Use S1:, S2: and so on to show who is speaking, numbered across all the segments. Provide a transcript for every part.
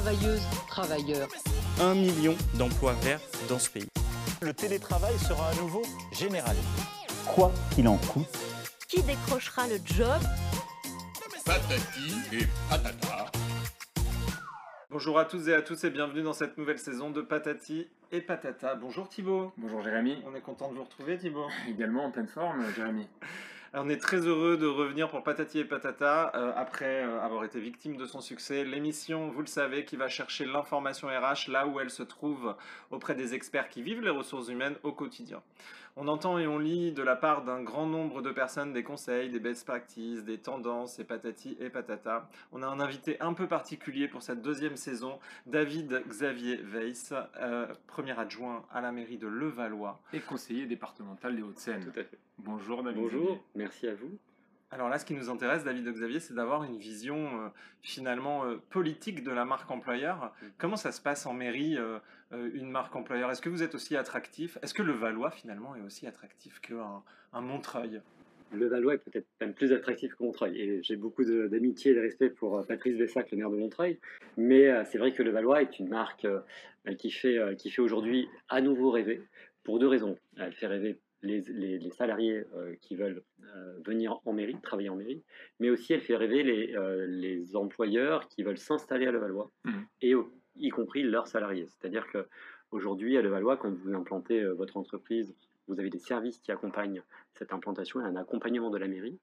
S1: travailleuses, travailleurs.
S2: Un million d'emplois verts dans ce pays.
S3: Le télétravail sera à nouveau généralisé.
S4: Quoi qu'il en coûte.
S5: Qui décrochera le job?
S6: Patati et patata.
S7: Bonjour à tous et à tous et bienvenue dans cette nouvelle saison de Patati et Patata. Bonjour Thibaut.
S8: Bonjour Jérémy.
S7: On est content de vous retrouver Thibaut.
S8: Également en pleine forme Jérémy.
S7: On est très heureux de revenir pour Patati et Patata euh, après euh, avoir été victime de son succès. L'émission, vous le savez, qui va chercher l'information RH là où elle se trouve auprès des experts qui vivent les ressources humaines au quotidien. On entend et on lit de la part d'un grand nombre de personnes des conseils, des best practices, des tendances et patati et patata. On a un invité un peu particulier pour cette deuxième saison, David Xavier Weiss, euh, premier adjoint à la mairie de Levallois.
S8: Et conseiller départemental des Hauts-de-Seine.
S9: Tout à fait.
S8: Bonjour David.
S9: Bonjour,
S8: Xavier.
S9: merci à vous.
S7: Alors là, ce qui nous intéresse, David Xavier, c'est d'avoir une vision euh, finalement euh, politique de la marque employeur. Comment ça se passe en mairie, euh, euh, une marque employeur? Est-ce que vous êtes aussi attractif? Est-ce que le Valois finalement est aussi attractif qu'un un Montreuil?
S9: Le Valois est peut-être même plus attractif que Montreuil. Et j'ai beaucoup d'amitié et de respect pour Patrice Vessac, le maire de Montreuil. Mais euh, c'est vrai que le Valois est une marque euh, qui fait, euh, qui fait aujourd'hui à nouveau rêver pour deux raisons. Elle fait rêver les, les- les salariés euh, qui veulent euh, venir en mairie, travailler en mairie, mais aussi elle fait rêver les, euh, les employeurs qui veulent s'installer à Levallois,
S8: Mhm.
S9: et y compris leurs salariés. C'est-à-dire que aujourd'hui à Levallois, quand vous implantez votre entreprise, vous avez des services qui accompagnent cette implantation et un accompagnement de la mairie.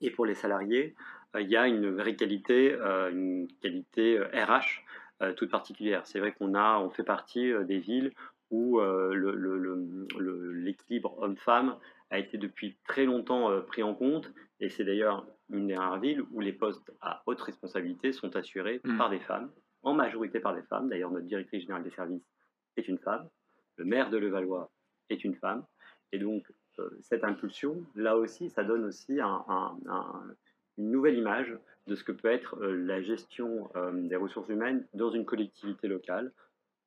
S9: Et pour les salariés, il y a une vraie qualité, une qualité RH toute particulière. C'est vrai qu'on a, on fait partie des villes où euh, l'équilibre homme-femme a été depuis très longtemps euh, pris en compte, et c'est d'ailleurs une des rares villes où les postes à haute responsabilité sont assurés
S8: Mm.
S9: par des femmes, en majorité par des femmes. D'ailleurs, notre directrice générale des services est une femme, le maire de Levallois est une femme, et donc euh, cette impulsion, là aussi, ça donne aussi un- un- un- une nouvelle image de ce que peut être euh, la gestion euh, des ressources humaines dans une collectivité locale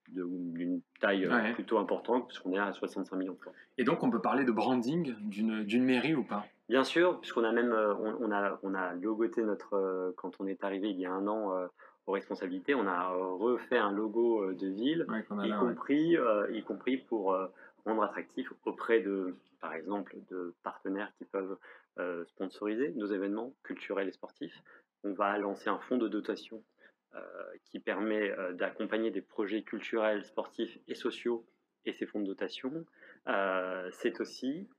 S9: d'une taille euh,
S8: Ouais.
S9: plutôt importante, puisqu'on est à 65 millions de francs.
S8: Et donc on peut parler de branding d'une mairie ou pas?
S9: Bien sûr, puisqu'on a même euh, on, on a, on a logoté notre euh, quand on est arrivé il y a un an euh, aux responsabilités, on a refait un logo de ville,
S8: Ouais,
S9: y
S8: là, ouais.
S9: compris euh, y compris pour euh, rendre attractif auprès de par exemple de partenaires qui peuvent sponsoriser nos événements culturels et sportifs. On va lancer un fonds de dotation qui permet euh, d'accompagner des projets culturels, sportifs et sociaux et ces fonds de dotation. Euh, c'est aussi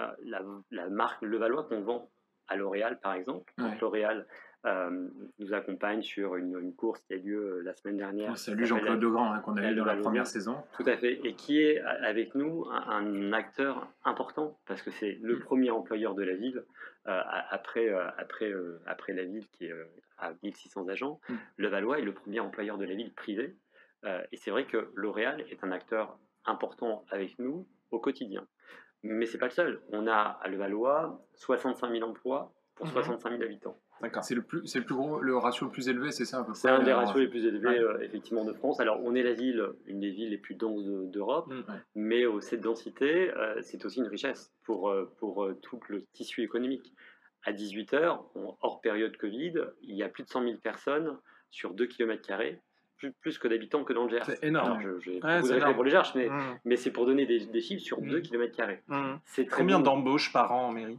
S9: euh, la, la marque Levallois qu'on vend à L'Oréal, par exemple.
S8: Ouais.
S9: L'Oréal euh, nous accompagne sur une, une course qui a lieu euh, la semaine dernière.
S8: Salue
S9: s'appelle
S8: Jean-Claude Legrand hein, qu'on a eu dans la première saison.
S9: Tout à fait, et qui est avec nous un, un acteur important, parce que c'est le
S8: Mm.
S9: premier employeur de la ville, euh, après, euh, après, après la ville qui est à 1600 agents.
S8: Mm.
S9: Le Valois est le premier employeur de la ville privée, et c'est vrai que L'Oréal est un acteur important avec nous au quotidien. Mais c'est pas le seul. On a à Levallois 65 000 emplois pour
S7: Mhm.
S9: 65 000 habitants.
S7: D'accord.
S8: C'est le plus, c'est le plus gros, le ratio le plus élevé, c'est ça peu
S9: C'est un des
S8: euh,
S9: ratios les plus élevés
S8: Ouais.
S9: euh, effectivement de France. Alors on est la ville, une des villes les plus denses de- d'Europe,
S7: Mm.
S8: Ouais.
S9: mais euh, cette densité, euh, c'est aussi une richesse pour, pour euh, tout le tissu économique. À 18h, hors période Covid, il y a plus de 100 000 personnes sur 2 km, plus, plus que d'habitants que dans le Gers.
S7: C'est énorme.
S9: J'ai
S7: Ouais,
S9: pour les Gers, mais,
S7: Mmh.
S9: mais c'est pour donner des, des chiffres sur
S7: Mm.
S9: 2 km.
S7: Mmh.
S9: C'est
S7: Combien d'embauches par an en mairie?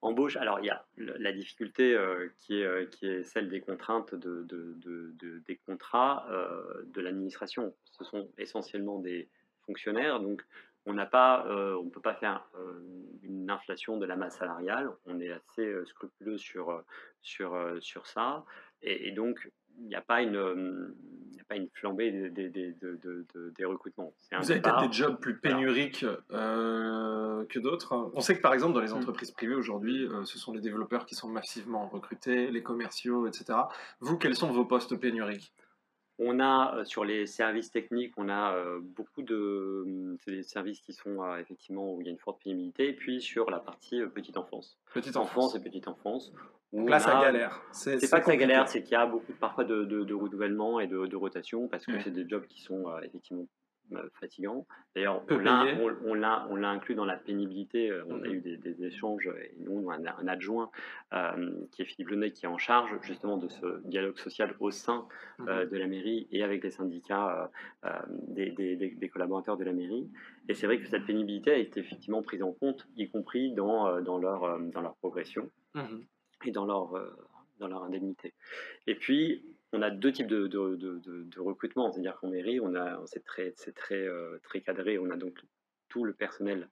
S9: Embauche, alors il y a la difficulté euh, qui, est, euh, qui est celle des contraintes de, de- de- de- des contrats euh, de l'administration. Ce sont essentiellement des fonctionnaires, donc on n'a pas, euh, on ne peut pas faire euh, une inflation de la masse salariale. On est assez euh, scrupuleux sur, sur, sur ça, et, et donc il n'y a pas une, a pas une flambée des, des, des- de- de- de- des recrutements. Un
S7: Vous avez peut-être des jobs plus pénuriques que d'autres. On sait que par exemple dans les
S8: Mm.
S7: entreprises privées aujourd'hui, ce sont les développeurs qui sont massivement recrutés, les commerciaux, etc. Vous, quels sont vos postes pénuriques?
S9: On a euh, sur les services techniques, on a euh, beaucoup de hum, des services qui sont euh, effectivement où il y a une forte pénibilité, et puis sur la partie petite enfance,
S7: Petite
S9: enfance et petite enfance. où
S7: là, ça galère.
S9: C'est pas que ça galère, c'est qu'il y a beaucoup parfois de, de, de renouvellement et de, de rotation parce que
S8: Ouais.
S9: c'est des jobs qui sont effectivement fatigant. D'ailleurs, on l'a- on- on l'a on l'a inclus dans la pénibilité. euh, On a
S7: Mhm.
S9: eu des, des échanges, et nous, on a un, un adjoint euh, qui est Philippe Lenet, qui est en charge justement de ce dialogue social au sein euh,
S7: Mhm.
S9: de la mairie et avec les syndicats euh, euh, des, des- des- des collaborateurs de la mairie. Et c'est vrai que cette pénibilité a été effectivement prise en compte, y compris dans, euh, dans, leur, euh, dans leur progression
S7: Mhm.
S9: et dans leur, euh, dans leur indemnité. Et puis, on a deux types de, de, de- de- de recrutement, c'est-à-dire qu'en mairie, on a, c'est très, c'est très, euh, très cadré, on a donc tout le personnel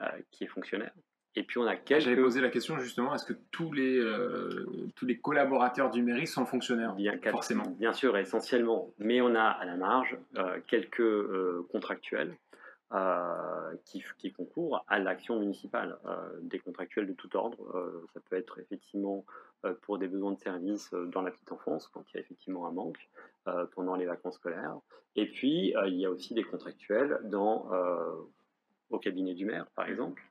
S9: euh, qui est fonctionnaire. Et puis, on a quelques...
S8: J'avais posé la question justement, est-ce que tous les, euh, tous les collaborateurs du mairie sont fonctionnaires?
S9: Bien,
S8: Forcément.
S9: Bien sûr, essentiellement. Mais on a à la marge quelques contractuels qui, qui concourent à l'action municipale. Des contractuels de tout ordre. Ça peut être effectivement pour des besoins de service euh, dans la petite enfance, quand il y a effectivement un manque, euh, pendant les vacances scolaires. Et puis, euh, il y a aussi des contractuels dans, euh, au cabinet du maire, par exemple.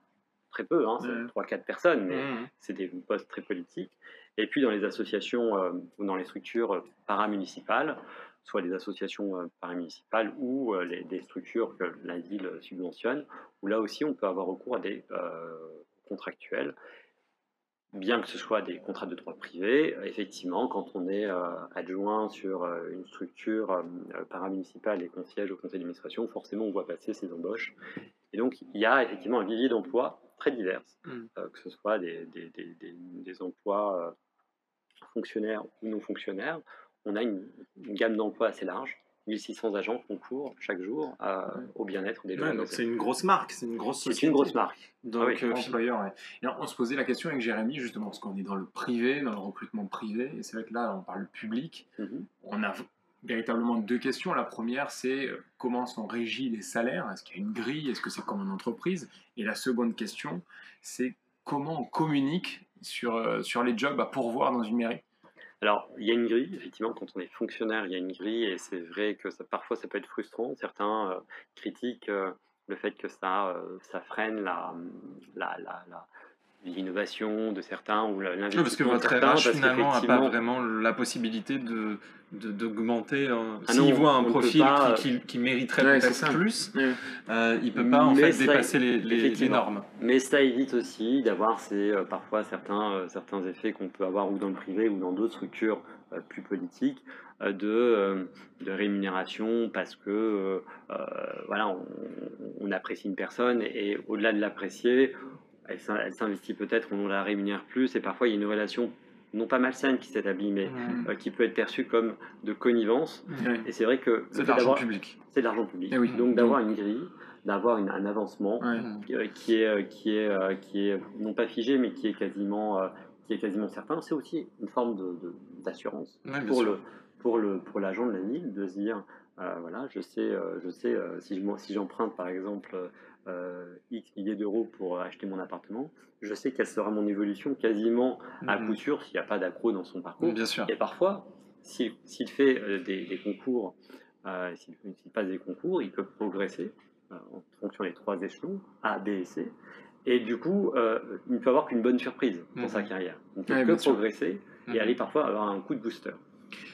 S9: Très peu, hein,
S8: Ouais.
S9: 3-4 personnes, mais
S7: Mhm.
S9: c'est des postes très politiques. Et puis dans les associations euh, ou dans les structures euh, paramunicipales, soit les associations euh, paramunicipales ou euh, les, des structures que la ville subventionne, où là aussi on peut avoir recours à des euh, contractuels, bien que ce soit des contrats de droit privé. Effectivement, quand on est euh, adjoint sur euh, une structure euh, paramunicipale et qu'on siège au conseil d'administration, forcément on voit passer ces embauches. Et donc il y a effectivement un vivier d'emplois très divers,
S7: Mm.
S9: euh, que ce soit des, des, des, des- emplois fonctionnaires ou non fonctionnaires. On a une, une gamme d'emplois assez large. 1600 agents concourent chaque jour au bien-être des
S7: Ouais, donc c'est une grosse marque, c'est une grosse
S9: C'est
S7: société.
S9: une grosse marque.
S7: Donc,
S9: Ah oui,
S7: euh,
S8: employeur, ouais. Et alors, on se posait la question avec Jérémy, justement, parce qu'on est dans le privé, dans le recrutement privé, et c'est vrai que là, on parle public.
S9: Mhm.
S8: On a véritablement deux questions. La première, c'est euh, comment sont régis les salaires? Est-ce qu'il y a une grille? Est-ce que c'est comme en entreprise? Et la seconde question, c'est comment on communique sur, euh, sur les jobs à pourvoir dans une mairie?
S9: Alors, il y a une grille, effectivement, quand on est fonctionnaire, il y a une grille, et c'est vrai que parfois ça peut être frustrant. Certains euh, critiquent euh, le fait que ça, euh, ça freine la, la- la- l'innovation de certains ou la-
S7: Oui,
S9: l'investissement
S7: parce que
S9: de
S7: votre
S9: certains,
S7: RH finalement n'a pas vraiment la possibilité de de- d'augmenter. euh,
S9: Ah
S7: S'il voit un profil
S9: pas,
S7: qui, qui- qui mériterait
S8: Ouais,
S7: peut-être plus,
S8: Ouais.
S7: euh, il peut pas en fait dépasser les, les- normes.
S9: Mais ça évite aussi d'avoir ces, euh, parfois certains, euh, certains effets qu'on peut avoir ou dans le privé ou dans d'autres structures euh, plus politiques euh, de, euh, de rémunération parce que euh, euh, voilà, on, on apprécie une personne et, au-delà de l'apprécier, elle, s'in- elle s'investit peut-être, on la rémunère plus et parfois il y a une relation non pas malsaine qui s'établit mais euh, qui peut être perçue comme de connivence. Et c'est vrai que
S7: C'est de l'argent public.
S9: c'est de l'argent public.
S8: Eh oui.
S9: Donc d'avoir une grille, d'avoir un avancement, euh, qui est euh, qui est euh, qui est non pas figé mais qui est quasiment euh, qui est quasiment certain c'est aussi une forme de de- d'assurance pour le pour le pour l'agent de la ville de se dire euh, voilà je sais euh, je sais euh, si je si j'emprunte par exemple euh, x milliers d'euros pour acheter mon appartement je sais quelle sera mon évolution quasiment à
S7: Mhm.
S9: coup sûr s'il n'y a pas d'accro dans son parcours
S7: Bien sûr.
S9: et parfois, s'il fait euh, des, des concours, euh, s'il passe des concours, il peut progresser euh, en fonction des trois échelons, A, B et C. Et du coup, il ne peut avoir qu'une bonne surprise dans
S7: Mhm.
S9: sa carrière. On ne peut
S8: Ouais,
S9: que progresser
S7: Mhm.
S9: et aller parfois avoir un coup de booster.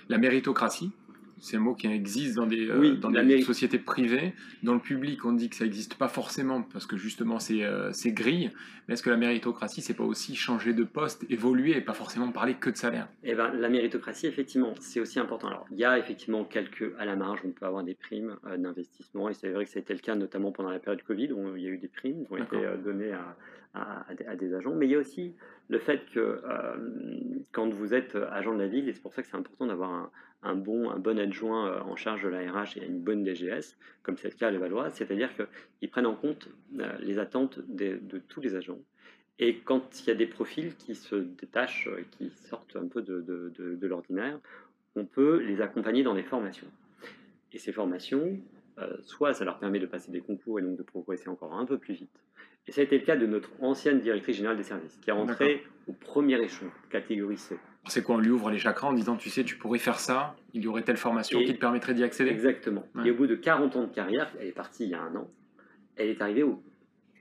S8: La méritocratie, c'est un mot qui existe dans des, euh, dans des sociétés privées. Dans le public, on dit que ça n'existe pas forcément parce que justement c'est euh, grille. Mais est-ce que la méritocratie, c'est pas aussi changer de poste, évoluer et pas forcément parler que de salaire?
S9: Eh ben, la méritocratie, effectivement, c'est aussi important. Alors, il y a effectivement quelques, à la marge, on peut avoir des primes euh, d'investissement, et c'est vrai que ça a été le cas notamment pendant la période Covid, où il y a eu des primes qui ont été euh, données à, à- des, agents. Mais il y a aussi le fait que euh, quand vous êtes agent de la ville, et c'est pour ça que c'est important d'avoir un, bon, un bon adjoint euh, en charge de la RH et une bonne DGS, comme c'est le cas à Levallois, c'est-à-dire qu'ils prennent en compte euh, les attentes de tous les agents. Et quand il y a des profils qui se détachent, qui sortent un peu de- de l'ordinaire, on peut les accompagner dans des formations. Et ces formations, euh, soit ça leur permet de passer des concours et donc de progresser encore un peu plus vite. Et ça a été le cas de notre ancienne directrice générale des services, qui est rentrée au premier échelon, catégorie C.
S8: C'est quoi On lui ouvre les chakras en disant Tu sais, tu pourrais faire ça, il y aurait telle formation
S9: Et-
S8: qui te permettrait d'y accéder?
S9: Exactement.
S8: Ouais.
S9: Et au bout de 40 ans de carrière, elle est partie il y a un an, elle est arrivée au,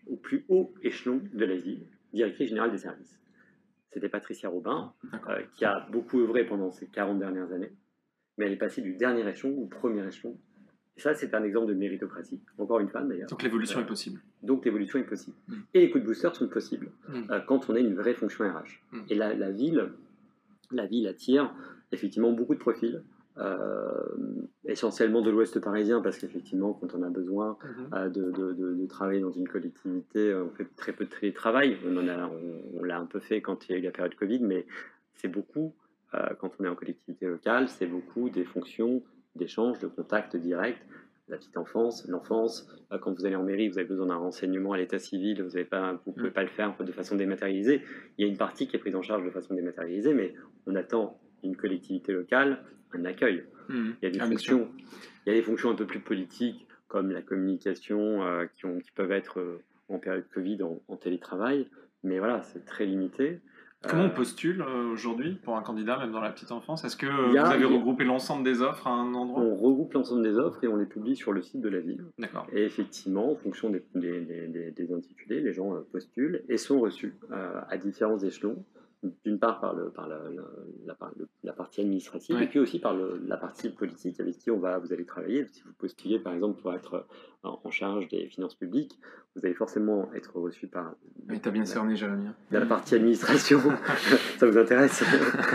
S9: au plus haut échelon de la ville, directrice générale des services. C'était Patricia Robin, euh, qui a beaucoup œuvré pendant ces 40 dernières années, mais elle est passée du dernier échelon au premier échelon. Ça, c'est un exemple de méritocratie. Encore une fois, d'ailleurs.
S8: Donc l'évolution
S9: Euh,
S8: est possible.
S9: Donc l'évolution est possible.
S8: Mm.
S9: Et les coups de booster sont possibles
S8: Mm.
S9: euh, quand on a une vraie fonction RH.
S8: Mm.
S9: Et la, la ville, la ville attire effectivement beaucoup de profils, euh, essentiellement de l'Ouest parisien, parce qu'effectivement, quand on a besoin
S7: Mhm.
S9: euh, de, de- de- de travailler dans une collectivité, on fait très peu de télétravail. On en a, on, on l'a un peu fait quand il y a eu la période Covid, mais c'est beaucoup quand on est en collectivité locale, c'est beaucoup des fonctions d'échange, de contact direct la petite enfance, l'enfance. Euh, Quand vous allez en mairie, vous avez besoin d'un renseignement à l'état civil, vous ne pouvez
S8: Mm.
S9: pas le faire de façon dématérialisée. Il y a une partie qui est prise en charge de façon dématérialisée, mais on attend d'une collectivité locale un accueil. Il y a des
S8: Ah,
S9: fonctions, il y a des fonctions un peu plus politiques comme la communication euh, qui, ont- qui peuvent être euh, en période Covid en, en télétravail, mais voilà, c'est très limité.
S7: Comment on postule euh, aujourd'hui pour un candidat, même dans la petite enfance? Est-ce que euh, vous avez regroupé l'ensemble des offres à un endroit?
S9: On regroupe l'ensemble des offres et on les publie sur le site de la ville.
S7: D'accord.
S9: Et effectivement, en fonction des, des- des- des- intitulés, les gens euh, postulent et sont reçus à différents échelons. D'une part par, le, par la, la- partie administrative
S8: Ouais.
S9: et puis aussi par le- la partie politique avec qui on va, vous allez travailler. Si vous postulez par exemple pour être euh, en charge des finances publiques, vous allez forcément être reçu par
S8: Mais t'as bien cerné, Jérémy.
S9: la partie administration. Ça vous intéresse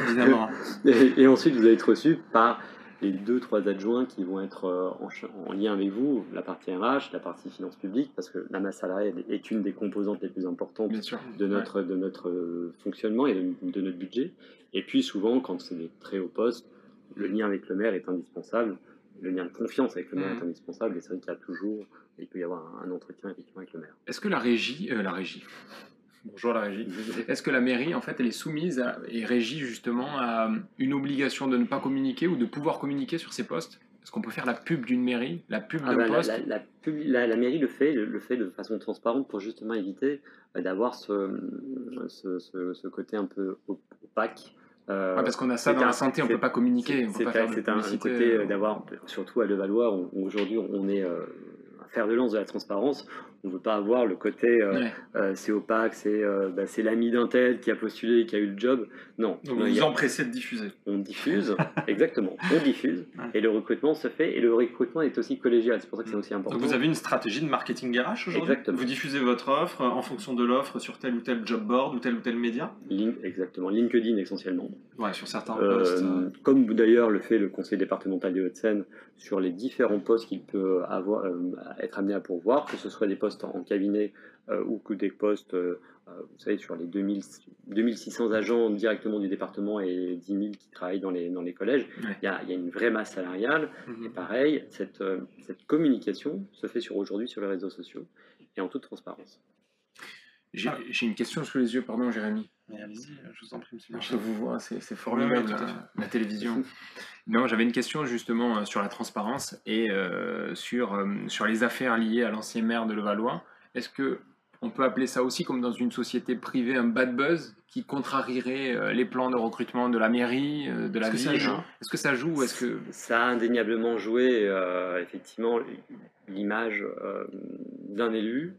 S7: Évidemment.
S9: et, et ensuite, vous allez être reçu par les deux, trois adjoints qui vont être euh, en, lien avec vous, la partie RH, la partie finance publique, parce que la masse salariale est une des composantes les plus importantes
S8: Bien sûr.
S9: de notre, de notre euh, fonctionnement et de, de notre budget. Et puis souvent, quand c'est des très hauts postes, le lien avec le maire est indispensable. Le lien de confiance avec le maire est indispensable. Et c'est vrai qu'il y a toujours, il peut y avoir un, un entretien effectivement avec le maire.
S8: Est-ce que la régie, euh, la régie, bonjour la régie, est-ce que la mairie, en fait, elle est soumise à, et régie justement à une obligation de ne pas communiquer ou de pouvoir communiquer sur ses postes? Est-ce qu'on peut faire la pub d'une mairie, la pub
S9: Ah
S8: d'un
S9: bah,
S8: poste?
S9: la- la pub- la- la mairie le fait, le, le fait de façon transparente pour justement éviter euh, d'avoir ce, ce, ce- ce côté un peu op- opaque. Euh,
S8: Ouais, Parce qu'on a ça dans
S9: un-
S8: la santé, on
S9: c'est-
S8: peut pas communiquer,
S9: c'est un, un- côté
S8: euh,
S9: euh, d'avoir, surtout à Levallois, où, où aujourd'hui on est euh, un fer de lance de la transparence. On ne veut pas avoir le côté euh,
S8: Ouais.
S9: euh, c'est opaque, c'est euh, bah, c'est l'ami d'un tel qui a postulé, qui a eu le job. Non,
S7: Donc vous vous
S9: a-
S7: empressez de diffuser.
S9: on diffuse, exactement, on diffuse,
S7: Ouais.
S9: et le recrutement se fait, et le recrutement est aussi collégial, c'est pour ça que c'est aussi important.
S7: Donc vous avez une stratégie de marketing RH aujourd'hui?
S9: Exactement.
S7: Vous diffusez votre offre en fonction de l'offre sur tel ou tel job board ou tel ou tel média?
S9: Exactement, LinkedIn essentiellement.
S7: Ouais, sur certains
S9: Euh,
S7: postes.
S9: comme d'ailleurs le fait le conseil départemental des Hauts-de-Seine sur les différents postes qu'il peut avoir, euh, être amené à pourvoir, que ce soit des postes en cabinet euh, ou que des postes, euh, euh, vous savez, sur les 2000, 2600 agents directement du département et 10 000 qui travaillent dans les, dans les collèges, il
S8: Ouais.
S9: y, a, il y a une vraie masse salariale.
S7: mhm.
S9: Et pareil, cette, cette communication se fait sur aujourd'hui sur les réseaux sociaux et en toute transparence.
S8: J'ai j'ai une question sous les yeux, pardon, Jérémy.
S7: Mais allez-y, je vous en prie, monsieur.
S8: Je vous vois, c'est formidable, la, la télévision. Non, j'avais une question justement euh, sur la transparence et euh, sur, euh, sur les affaires liées à l'ancien maire de Levallois. Est-ce que on peut appeler ça aussi comme dans une société privée un bad buzz qui contrarierait euh, les plans de recrutement de la mairie, euh, de la
S7: ça
S8: ville?
S7: joue?
S8: Est-ce que ça joue ou Est-ce que
S9: Ça a indéniablement joué, euh, effectivement, l'image euh, d'un élu,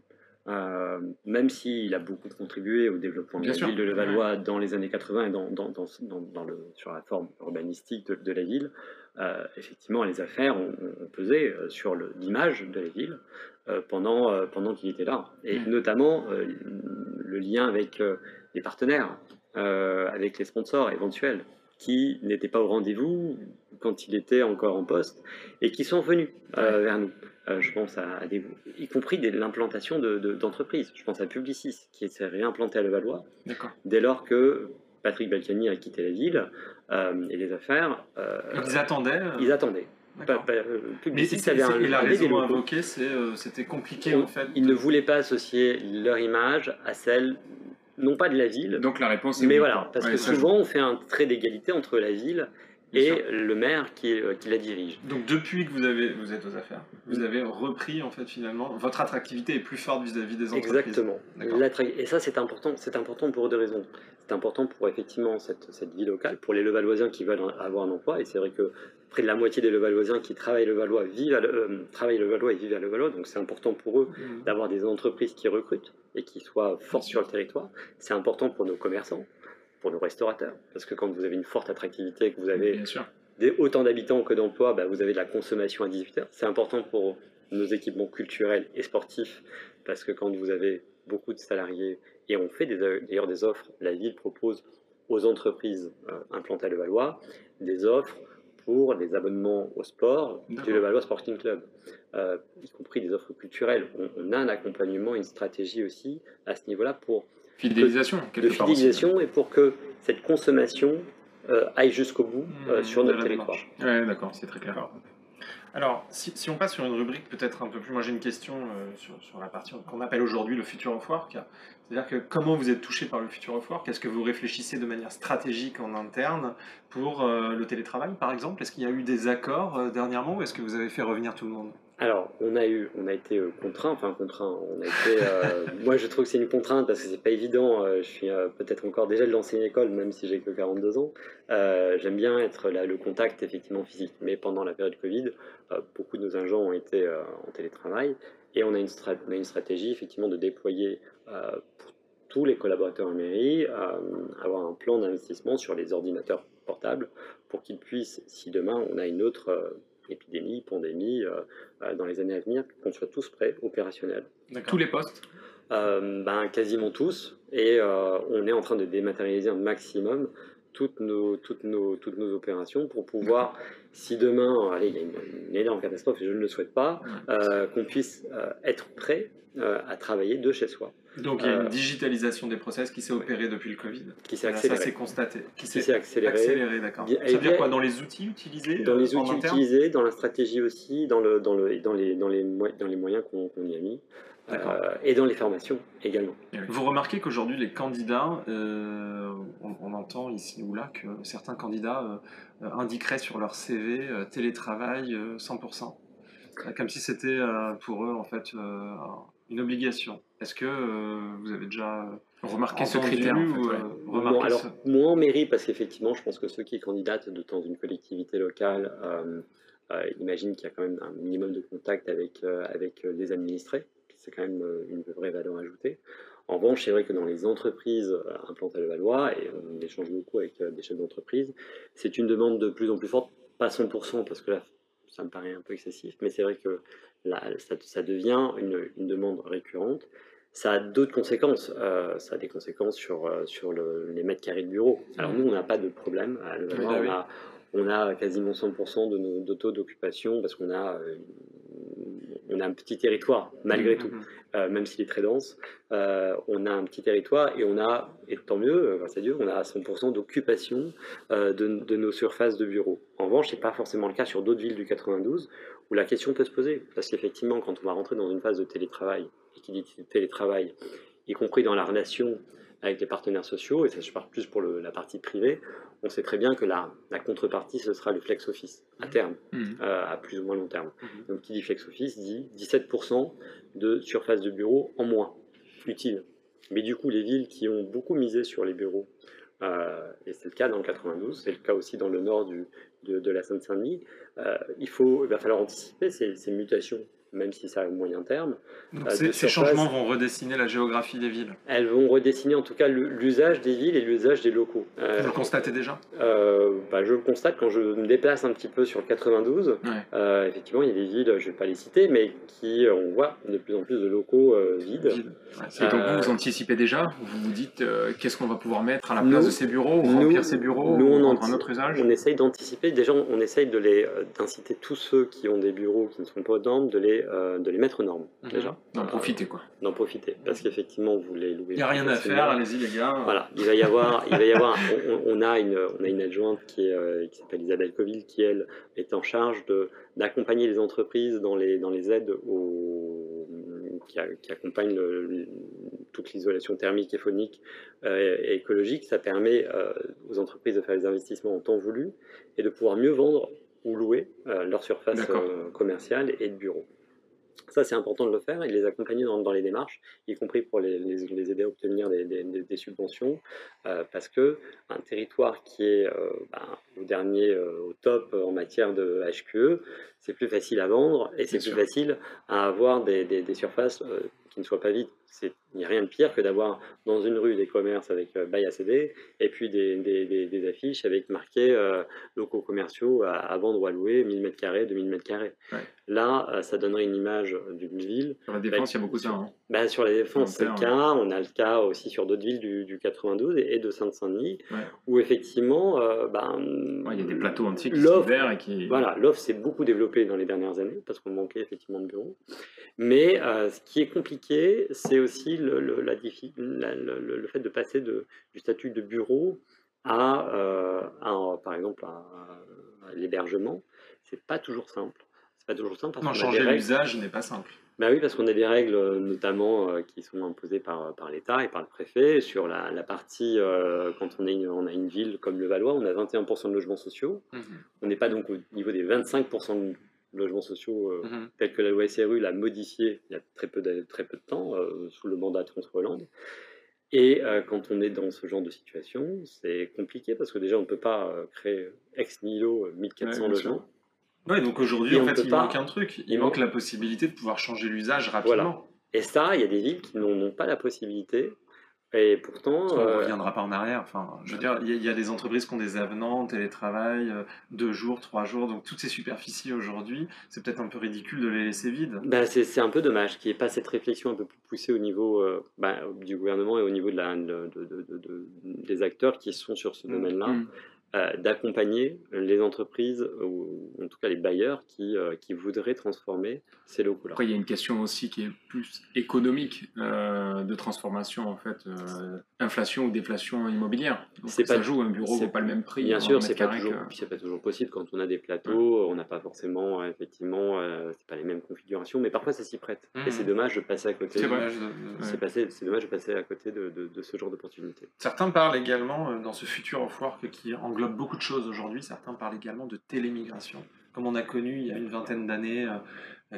S9: euh, même s'il a beaucoup contribué au développement de
S8: Bien
S9: la
S8: sûr,
S9: ville de Levallois dans les années 80 et dans, dans, dans, le, sur la forme urbanistique de, de la ville. euh, effectivement, les affaires ont, pesé euh, sur l'image de la ville euh, pendant, pendant qu'il était là. Et
S8: Mm.
S9: notamment le lien avec les partenaires, avec les sponsors éventuels qui n'étaient pas au rendez-vous quand il était encore en poste et qui sont venus euh, vers nous. Euh, je pense à, à des, y compris des- l'implantation de- de- d'entreprises. je pense à Publicis qui s'est réimplanté à Levallois dès lors que Patrick Balkany a quitté la ville euh, et les affaires.
S7: Ils attendaient.
S9: ils attendaient.
S7: d'accord.
S9: Pas- pas-
S7: Mais
S9: Publicis
S7: c'est-
S9: avait un-
S7: et la raison invoquée, c'était compliqué en fait.
S9: Ils ne voulaient pas associer leur image à celle, non pas de la ville,
S8: Donc la réponse est
S9: mais
S8: oui,
S9: voilà, parce
S8: Ouais,
S9: que souvent on fait un trait d'égalité entre la ville et le maire qui, euh, qui la dirige.
S7: Donc depuis que vous avez vous êtes aux affaires, vous avez repris en fait finalement votre attractivité est plus forte vis-à-vis des entreprises.
S9: Exactement. Et ça, c'est important. C'est important pour deux raisons. C'est important pour effectivement cette, cette vie locale, pour les Levalloisiens qui veulent avoir un emploi. Et c'est vrai que près de la moitié des Levalloisiens qui travaillent Levallois vivent à, euh, travaillent Levallois et vivent à Levallois. Donc c'est important pour eux
S7: Mhm.
S9: d'avoir des entreprises qui recrutent et qui soient fortes sur le territoire. C'est important pour nos commerçants, pour nos restaurateurs, parce que quand vous avez une forte attractivité, que vous avez
S8: Bien sûr.
S9: des, autant d'habitants que d'emplois, bah, vous avez de la consommation à 18 heures. C'est important pour nos équipements culturels et sportifs, parce que quand vous avez beaucoup de salariés, et on fait d'ailleurs des offres, la ville propose aux entreprises euh, implantées à Levallois des offres pour les abonnements au sport du Levallois Sporting Club, euh, y compris des offres culturelles. On, a un accompagnement, une stratégie aussi à ce niveau-là pour
S8: fidélisation,
S9: de fidélisation et pour que cette consommation euh, aille jusqu'au bout
S7: Mmh,
S9: sur
S7: de
S9: notre territoire.
S8: D'accord, c'est très clair.
S7: Alors, si, si on passe sur une rubrique peut-être un peu plus, moi j'ai une question euh, sur, sur la partie qu'on appelle aujourd'hui le Future of Work. C'est-à-dire que comment vous êtes touché par le Future of Work? Est-ce que vous réfléchissez de manière stratégique en interne pour euh, le télétravail, par exemple? Est-ce qu'il y a eu des accords euh, dernièrement ou est-ce que vous avez fait revenir tout le monde?
S9: Alors, on a eu, on a été euh, contraint, enfin contraint. On a été, euh, moi, je trouve que c'est une contrainte parce que c'est pas évident. euh, je suis euh, peut-être encore déjà de l'ancienne école, même si j'ai que 42 ans. J'aime bien être là, le contact effectivement physique. Mais pendant la période Covid, beaucoup de nos agents ont été en télétravail et on a une, strat- on a une stratégie effectivement de déployer pour tous les collaborateurs en mairie, avoir un plan d'investissement sur les ordinateurs pour qu'ils puissent, si demain on a une autre euh, épidémie, pandémie, euh, euh, dans les années à venir, qu'on soit tous prêts, opérationnels.
S8: Tous les postes.
S9: Euh, ben, quasiment tous, et euh, on est en train de dématérialiser un maximum toutes nos, toutes nos, toutes nos opérations pour pouvoir, si demain, allez, il y a une, une énorme catastrophe, et je ne le souhaite pas, euh, qu'on puisse euh, être prêt euh, à travailler de chez soi,
S7: Donc il y a une digitalisation des process qui s'est opérée depuis le Covid.
S9: qui s'est
S7: Voilà, ça
S9: accélérée.
S7: c'est constaté. Qui
S9: Qui
S7: s'est
S9: s'est accélérée.
S7: accéléré, d'accord. Ça veut dire quoi Dans les outils utilisés
S9: Dans les outils utilisés, dans la stratégie aussi, dans, le, dans, le, dans, les, dans, les, dans les moyens qu'on y a mis. Euh, et dans les formations également.
S7: Vous remarquez qu'aujourd'hui, les candidats, euh, on, on entend ici ou là que certains candidats euh, indiqueraient sur leur CV euh, télétravail euh, 100%. Euh, Comme si c'était pour eux, en fait, une obligation. Est-ce que vous avez déjà
S8: Remarquez ce critère, en fait,
S7: ou,
S8: ouais.
S9: Bon,
S7: remarqué
S9: alors,
S7: ce-
S9: moins en mairie, parce qu'effectivement, je pense que ceux qui candidatent de, dans une collectivité locale euh, euh, imaginent qu'il y a quand même un minimum de contact avec, euh, avec les administrés. C'est quand même euh, une vraie valeur ajoutée. En revanche, c'est vrai que dans les entreprises euh, implantées à Levallois, et on échange beaucoup avec euh, des chefs d'entreprise, c'est une demande de plus en plus forte, pas 100%, parce que là, ça me paraît un peu excessif, mais c'est vrai que là, ça, ça devient une, une demande récurrente. Ça a d'autres conséquences. Euh, ça a des conséquences sur, euh, sur le- les mètres carrés de bureau. Alors nous, on n'a pas de problème. À Levallois,
S7: Oui, bah
S9: on, a, on a quasiment 100% de nos de taux d'occupation parce qu'on a, euh, a un petit territoire, malgré tout,
S7: Mhm.
S9: euh, même s'il est très dense. Euh, on a un petit territoire et on a, et tant mieux, euh, grâce à Dieu, on a 100% d'occupation de, de nos surfaces de bureaux. En revanche, ce n'est pas forcément le cas sur d'autres villes du 92 où la question peut se poser. Parce qu'effectivement, quand on va rentrer dans une phase de télétravail, et qui dit télétravail, y compris dans la relation avec les partenaires sociaux, et ça je parle plus pour le- la partie privée, on sait très bien que la, la contrepartie, ce sera le flex office, à terme,
S8: Mhm.
S9: euh, à plus ou moins long terme.
S7: Mhm.
S9: Donc qui dit flex office dit 17% de surface de bureau en moins, utile. Mais du coup, les villes qui ont beaucoup misé sur les bureaux, euh, et c'est le cas dans le 92, c'est le cas aussi dans le nord du, de, de la Seine-Saint-Denis, euh, il, faut, il va falloir anticiper ces, ces mutations, même si a un moyen terme.
S7: Donc
S9: euh,
S7: ces, changements vont redessiner la géographie des villes.
S9: Elles vont redessiner en tout cas l'usage des villes et l'usage des locaux. Euh,
S7: Vous le constatez déjà?
S9: euh, bah, je le constate quand je me déplace un petit peu sur le 92.
S8: Ouais.
S9: Euh, effectivement, il y a des villes, je ne vais pas les citer, mais qui, on voit de plus en plus de locaux vides.
S7: Ouais, c'est-
S8: Et donc vous, vous anticipez déjà, vous vous dites qu'est-ce qu'on va pouvoir mettre à la
S9: Nous-
S8: place de ces bureaux, ou
S9: nous-
S8: remplir ces bureaux,
S9: nous,
S8: ou
S9: on
S8: un autre usage?
S9: On essaye d'anticiper, déjà on essaye d'inciter tous ceux qui ont des bureaux qui ne sont pas normes, de les, euh, de les mettre aux normes,
S7: Mhm.
S9: déjà.
S8: D'en
S9: Euh,
S8: profiter quoi.
S9: D'en profiter, parce qu'effectivement vous les louez.
S7: Il n'y a rien à faire, allez-y les gars.
S9: Voilà, il va y avoir, il va y avoir, on, a une, on a une adjointe qui, est, euh, qui s'appelle Isabelle Coville, qui elle est en charge de d'accompagner les entreprises dans les dans les aides au, qui, a- qui accompagnent le- le- toute l'isolation thermique et phonique euh, et écologique. Ça permet euh, aux entreprises de faire des investissements en temps voulu et de pouvoir mieux vendre ou louer euh, leur surface euh, commerciale et de bureau. Ça, c'est important de le faire et de les accompagner dans, dans les démarches, y compris pour les, les- les aider à obtenir des, des- des- des subventions, euh, parce que un territoire qui est euh, ben, au dernier, euh, au top en matière de HQE, c'est plus facile à vendre et c'est plus
S8: sûr.
S9: facile à avoir des, surfaces qui ne soit pas vide. Il n'y a rien de pire que d'avoir dans une rue des commerces avec euh, bail à céder et puis des, des- des- des affiches avec marqué euh, locaux commerciaux à, à vendre ou à louer 1000 m2, 2000 m2.
S8: Ouais.
S9: Là, euh, ça donnerait une image d'une ville.
S8: Sur la défense, il y a beaucoup de ça. hein.
S9: Bah, sur la défense, c'est le cas. On a le cas aussi sur d'autres villes du, du 92 et, et de Sainte-Saint-Denis,
S8: Ouais.
S9: où effectivement, euh,
S8: Ouais, il y a des plateaux entiers qui sont ouverts et qui.
S9: voilà, l'offre s'est beaucoup développée dans les dernières années parce qu'on manquait effectivement de bureaux. Mais ce qui est compliqué, c'est aussi le, le- la le, fait de passer de, du statut de bureau à, euh, à, par exemple, à, à l'hébergement. C'est pas toujours simple. C'est pas toujours simple parce
S7: Non, changer l'usage n'est pas simple.
S9: Bah oui, parce qu'on a des règles notamment euh, qui sont imposées par, par l'État et par le préfet sur la, la partie, euh, quand on, est une, on a une ville comme le Valois, on a 21% de logements sociaux.
S7: Mhm.
S9: On n'est pas donc au niveau des 25% de logements sociaux euh,
S7: Mhm.
S9: tels que la loi SRU l'a modifié il y a très peu de, très peu de temps, euh, sous le mandat de François Hollande. Et euh, quand on est dans ce genre de situation, c'est compliqué parce que déjà on ne peut pas euh, créer ex nihilo euh, 1400
S8: Ouais, bien sûr.
S9: logements.
S7: Ouais, donc aujourd'hui, en fait, il
S9: pas-
S7: manque un truc. Il manque- la possibilité de pouvoir changer l'usage rapidement.
S9: Et ça, il y a des villes qui n'en ont pas la possibilité. Et pourtant,
S7: On ne
S9: euh,
S7: reviendra pas en arrière. Enfin, je veux dire, il y, a- il y a des entreprises qui ont des avenants, télétravail, euh, deux jours, trois jours. Donc toutes ces superficies aujourd'hui, c'est peut-être un peu ridicule de les laisser vides.
S9: Ben, c'est c'est un peu dommage qu'il n'y ait pas cette réflexion un peu plus poussée au niveau euh, ben, du gouvernement et au niveau de la, de- de- de- de- de- des acteurs qui sont sur ce
S7: Mm.
S9: domaine-là,
S8: Mm.
S9: Euh, d'accompagner les entreprises, ou en tout cas les bailleurs, qui, euh, qui voudraient transformer ces locaux-là.
S8: Après, il y a une question aussi qui est plus économique euh, de transformation, en fait, euh, inflation ou déflation immobilière. Donc,
S9: C'est
S8: ça
S9: pas-
S8: joue, un bureau
S9: c'est-
S8: vaut pas le même prix.
S9: Bien sûr, c'est pas toujours,
S8: que-
S9: puis c'est pas toujours possible quand on a des plateaux, on n'a pas forcément, effectivement, euh, c'est pas les mêmes configurations, mais parfois ça s'y prête. Et c'est dommage de passer à côté.
S7: C'est de- de-
S9: C'est passé- c'est dommage de passer à côté de, de- de ce genre d'opportunité.
S7: Certains parlent également, dans ce futur of work qui englobe beaucoup de choses aujourd'hui, certains parlent également de télémigration. Comme on a connu il y a une vingtaine d'années, euh,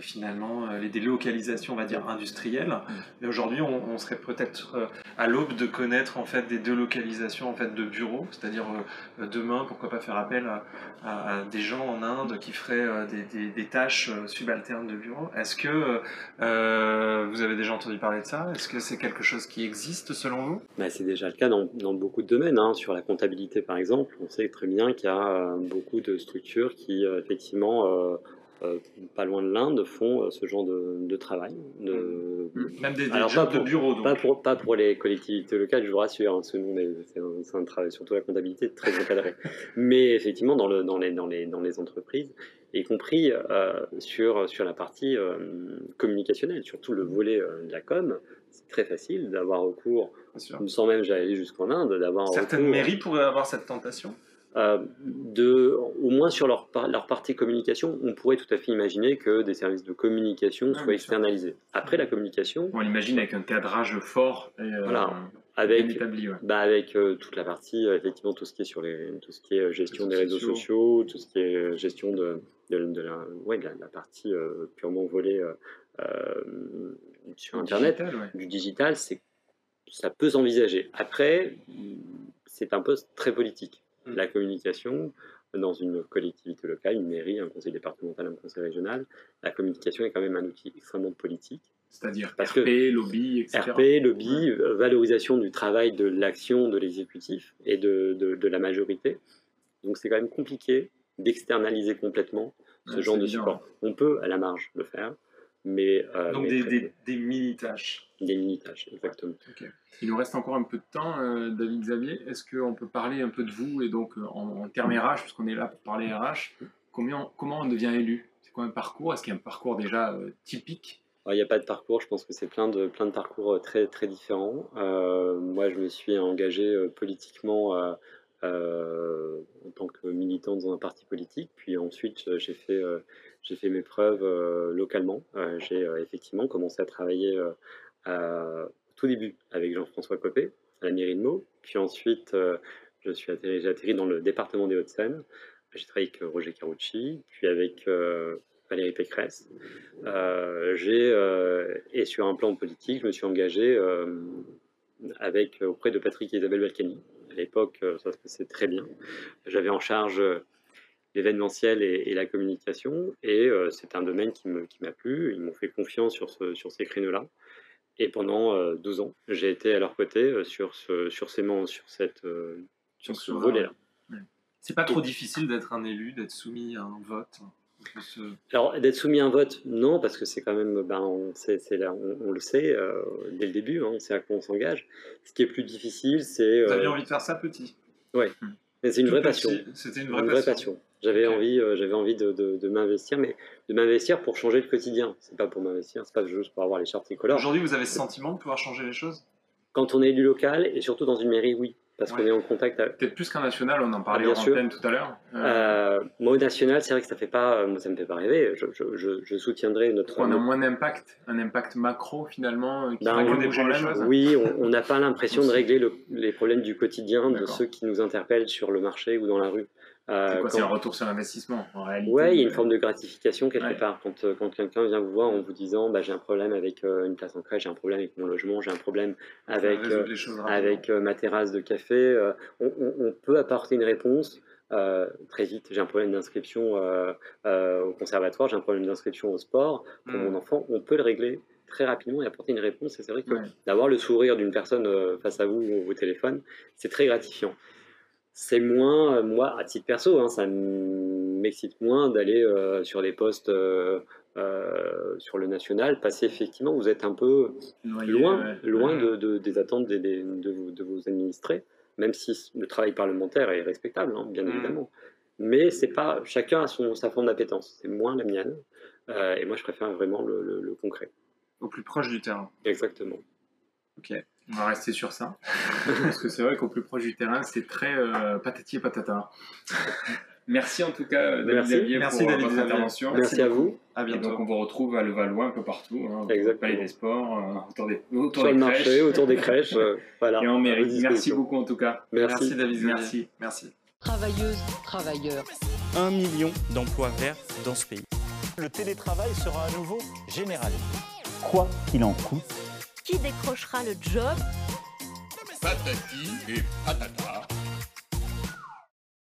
S7: finalement, euh, les délocalisations, on va dire, industrielles. Et aujourd'hui, on, on serait peut-être euh, à l'aube de connaître en fait des délocalisations en fait, de bureaux, c'est-à-dire euh, euh, demain, pourquoi pas faire appel à, des gens en Inde qui feraient euh, des, des- des tâches euh, subalternes de bureau. Est-ce que euh, euh, vous avez déjà entendu parler de ça? Est-ce que c'est quelque chose qui existe selon vous?
S9: Bah, c'est déjà le cas dans, dans beaucoup de domaines. hein. Sur la comptabilité, par exemple, on sait très bien qu'il y a euh, beaucoup de structures qui, euh, effectivement, euh, pas loin de l'Inde, font euh, ce genre de, de travail. De,
S7: Même des, des
S9: Alors,
S7: jobs
S9: pas pour-
S7: de bureau, donc.
S9: Pas pour, pas pour les collectivités locales, je vous rassure, hein, c'est un, travail, surtout la comptabilité, très encadré. Mais effectivement, dans, le, dans, les, dans, les, dans les entreprises, y compris euh, sur, sur la partie euh, communicationnelle, surtout le volet euh, de la com, c'est très facile d'avoir recours, sans même aller jusqu'en Inde, d'avoir
S7: Certaines
S9: recours,
S7: mairies pourraient avoir cette tentation?
S9: Euh, de, au moins sur leur, leur partie communication, on pourrait tout à fait imaginer que des services de communication soient externalisés. Après la communication,
S8: On l'imagine avec un cadrage fort et euh,
S9: Voilà.
S8: bien
S9: avec
S8: établi. ouais.
S9: Bah avec euh, toute la partie, euh, effectivement, tout ce qui est sur les, tout ce qui est gestion des
S8: Réseaux
S9: sociaux, tout ce qui est gestion de, de, de la, ouais, de la, de la partie euh, purement volée euh, euh, sur Internet,
S8: Digital, ouais.
S9: du digital, c'est, ça peut s'envisager. Après, c'est un poste très politique.
S7: Mm.
S9: La communication, dans une collectivité locale, une mairie, un conseil départemental, un conseil régional, la communication est quand même un outil extrêmement politique.
S8: C'est-à-dire RP,
S9: que-
S8: lobby, etc.
S9: RP, lobby, valorisation du travail, de l'action de l'exécutif et de, de, de la majorité. Donc c'est quand même compliqué d'externaliser complètement ce genre de support. On peut à la marge le faire, mais, euh,
S7: Donc
S9: mais
S7: des, mini-tâches.
S9: des mini-tâches, exactement.
S8: Il nous reste encore un peu de temps, euh, David Xavier. Est-ce qu'on peut parler un peu de vous et donc euh, en, en termes RH, puisqu'on est là pour parler RH, comment, comment on devient élu? C'est quoi un parcours? Est-ce qu'il y a un parcours déjà euh, typique?
S9: Alors, Il n'y a pas de parcours, je pense que c'est plein de, plein de parcours très, très différents. Moi, je me suis engagé politiquement en tant que militant dans un parti politique, puis ensuite j'ai fait, j'ai fait mes preuves euh, localement. Euh, j'ai euh, effectivement commencé à travailler à- tout début avec Jean-François Copé à la mairie de Meaux, puis ensuite je suis atterri, j'ai atterri dans le département des Hauts-de-Seine. J'ai travaillé avec Roger Carucci, puis avec Valérie Pécresse. Et sur un plan politique, je me suis engagé auprès de Patrick et Isabelle Balkany. À l'époque, ça se passait très bien. J'avais en charge l'événementiel et, et la communication, et euh, c'est un domaine qui me- qui m'a plu. Ils m'ont fait confiance sur, ce- sur ces créneaux-là. Et pendant euh, 12 ans, j'ai été à leur côté euh, sur ce, sur ces, sur cette, euh, sur ce volet-là.
S7: C'est pas trop difficile d'être un élu, d'être soumis à un vote. Se-
S9: Alors, d'être soumis à un vote, non, parce que c'est quand même, ben, on, là, on, on le sait euh, dès le début, hein, on sait à quoi on s'engage. Ce qui est plus difficile, c'est.
S7: Vous aviez envie de faire ça petit?
S9: Ouais, mais c'est une vraie passion.
S7: C'était une vraie, passion.
S9: J'avais envie, euh, j'avais envie de, de, de m'investir, mais de m'investir pour changer le quotidien. C'est pas pour m'investir, c'est pas juste pour avoir les chartes tricolores.
S7: Aujourd'hui, vous avez ce sentiment de pouvoir changer les choses?
S9: Quand on est élu local et surtout dans une mairie, oui, parce qu'on est en contact. avec-
S8: Peut-être plus qu'un national, on en parlait
S9: Ah, bien
S8: en antenne tout à l'heure. Euh,
S9: Euh, moi, au national, c'est vrai que ça fait pas, euh, moi, ça me fait pas rêver. Je, je, je, je soutiendrai notre.
S8: on a moins d'impact, un impact macro finalement, euh, qui
S9: Ben, on-
S8: les
S7: problèmes.
S9: Oui, on- n'a pas l'impression de régler le- les problèmes du quotidien de ceux qui nous interpellent sur le marché ou dans la rue. Euh,
S8: C'est quoi
S9: quand-
S8: C'est un retour sur investissement en réalité.
S9: Ouais, il y a une
S8: Euh,
S9: forme de gratification quelque
S8: Ouais.
S9: part. Quand, euh, quand quelqu'un vient vous voir en vous disant bah, j'ai un problème avec euh, une place en crèche, j'ai un problème avec mon logement, j'ai un problème avec, euh, ma terrasse de café, on, on- on peut apporter une réponse très vite. J'ai un problème d'inscription au conservatoire, j'ai un problème d'inscription au sport pour
S7: Mm.
S9: mon enfant, on peut le régler très rapidement et apporter une réponse. Et c'est vrai que
S8: Ouais.
S9: d'avoir le sourire d'une personne face à vous ou au téléphone, c'est très gratifiant. C'est moins, euh, moi, à titre perso, hein, ça m'excite moins d'aller euh, sur des postes euh, euh, sur le national, parce qu'effectivement, vous êtes un peu loin,
S8: ouais.
S9: loin de, de- des attentes des, des- de, vos, de vos administrés, même si le travail parlementaire est respectable, hein, bien
S7: Mm.
S9: évidemment. Mais c'est pas chacun a son, sa forme d'appétence. C'est moins la mienne, et moi, je préfère vraiment le, le- le concret.
S7: Au plus proche du terrain.
S9: Exactement.
S8: On va rester sur ça. Parce que c'est vrai qu'au plus proche du terrain, c'est très euh, patati et patata. Merci en tout cas, David
S9: Merci.
S8: Xavier,
S7: Merci,
S8: pour euh,
S7: David
S8: votre
S7: Xavier.
S8: intervention.
S9: Merci, à vous.
S7: À
S8: Et
S7: bientôt.
S8: donc on vous retrouve à Levallois un peu partout, hein, au. Palais des Sports, euh, autour des, autour
S9: Sur
S8: des
S9: le
S8: crèches,
S9: marché, autour des crèches. euh, voilà.
S8: et mairie.
S9: votre
S8: Merci beaucoup en tout cas.
S9: Merci.
S7: Merci David Xavier.
S8: Merci.
S7: Merci.
S5: Travailleuses, travailleurs.
S2: Un million d'emplois verts dans ce pays.
S3: Le télétravail sera à nouveau généralisé.
S4: Quoi qu'il en coûte
S5: Qui décrochera le job?
S6: Patati et patata.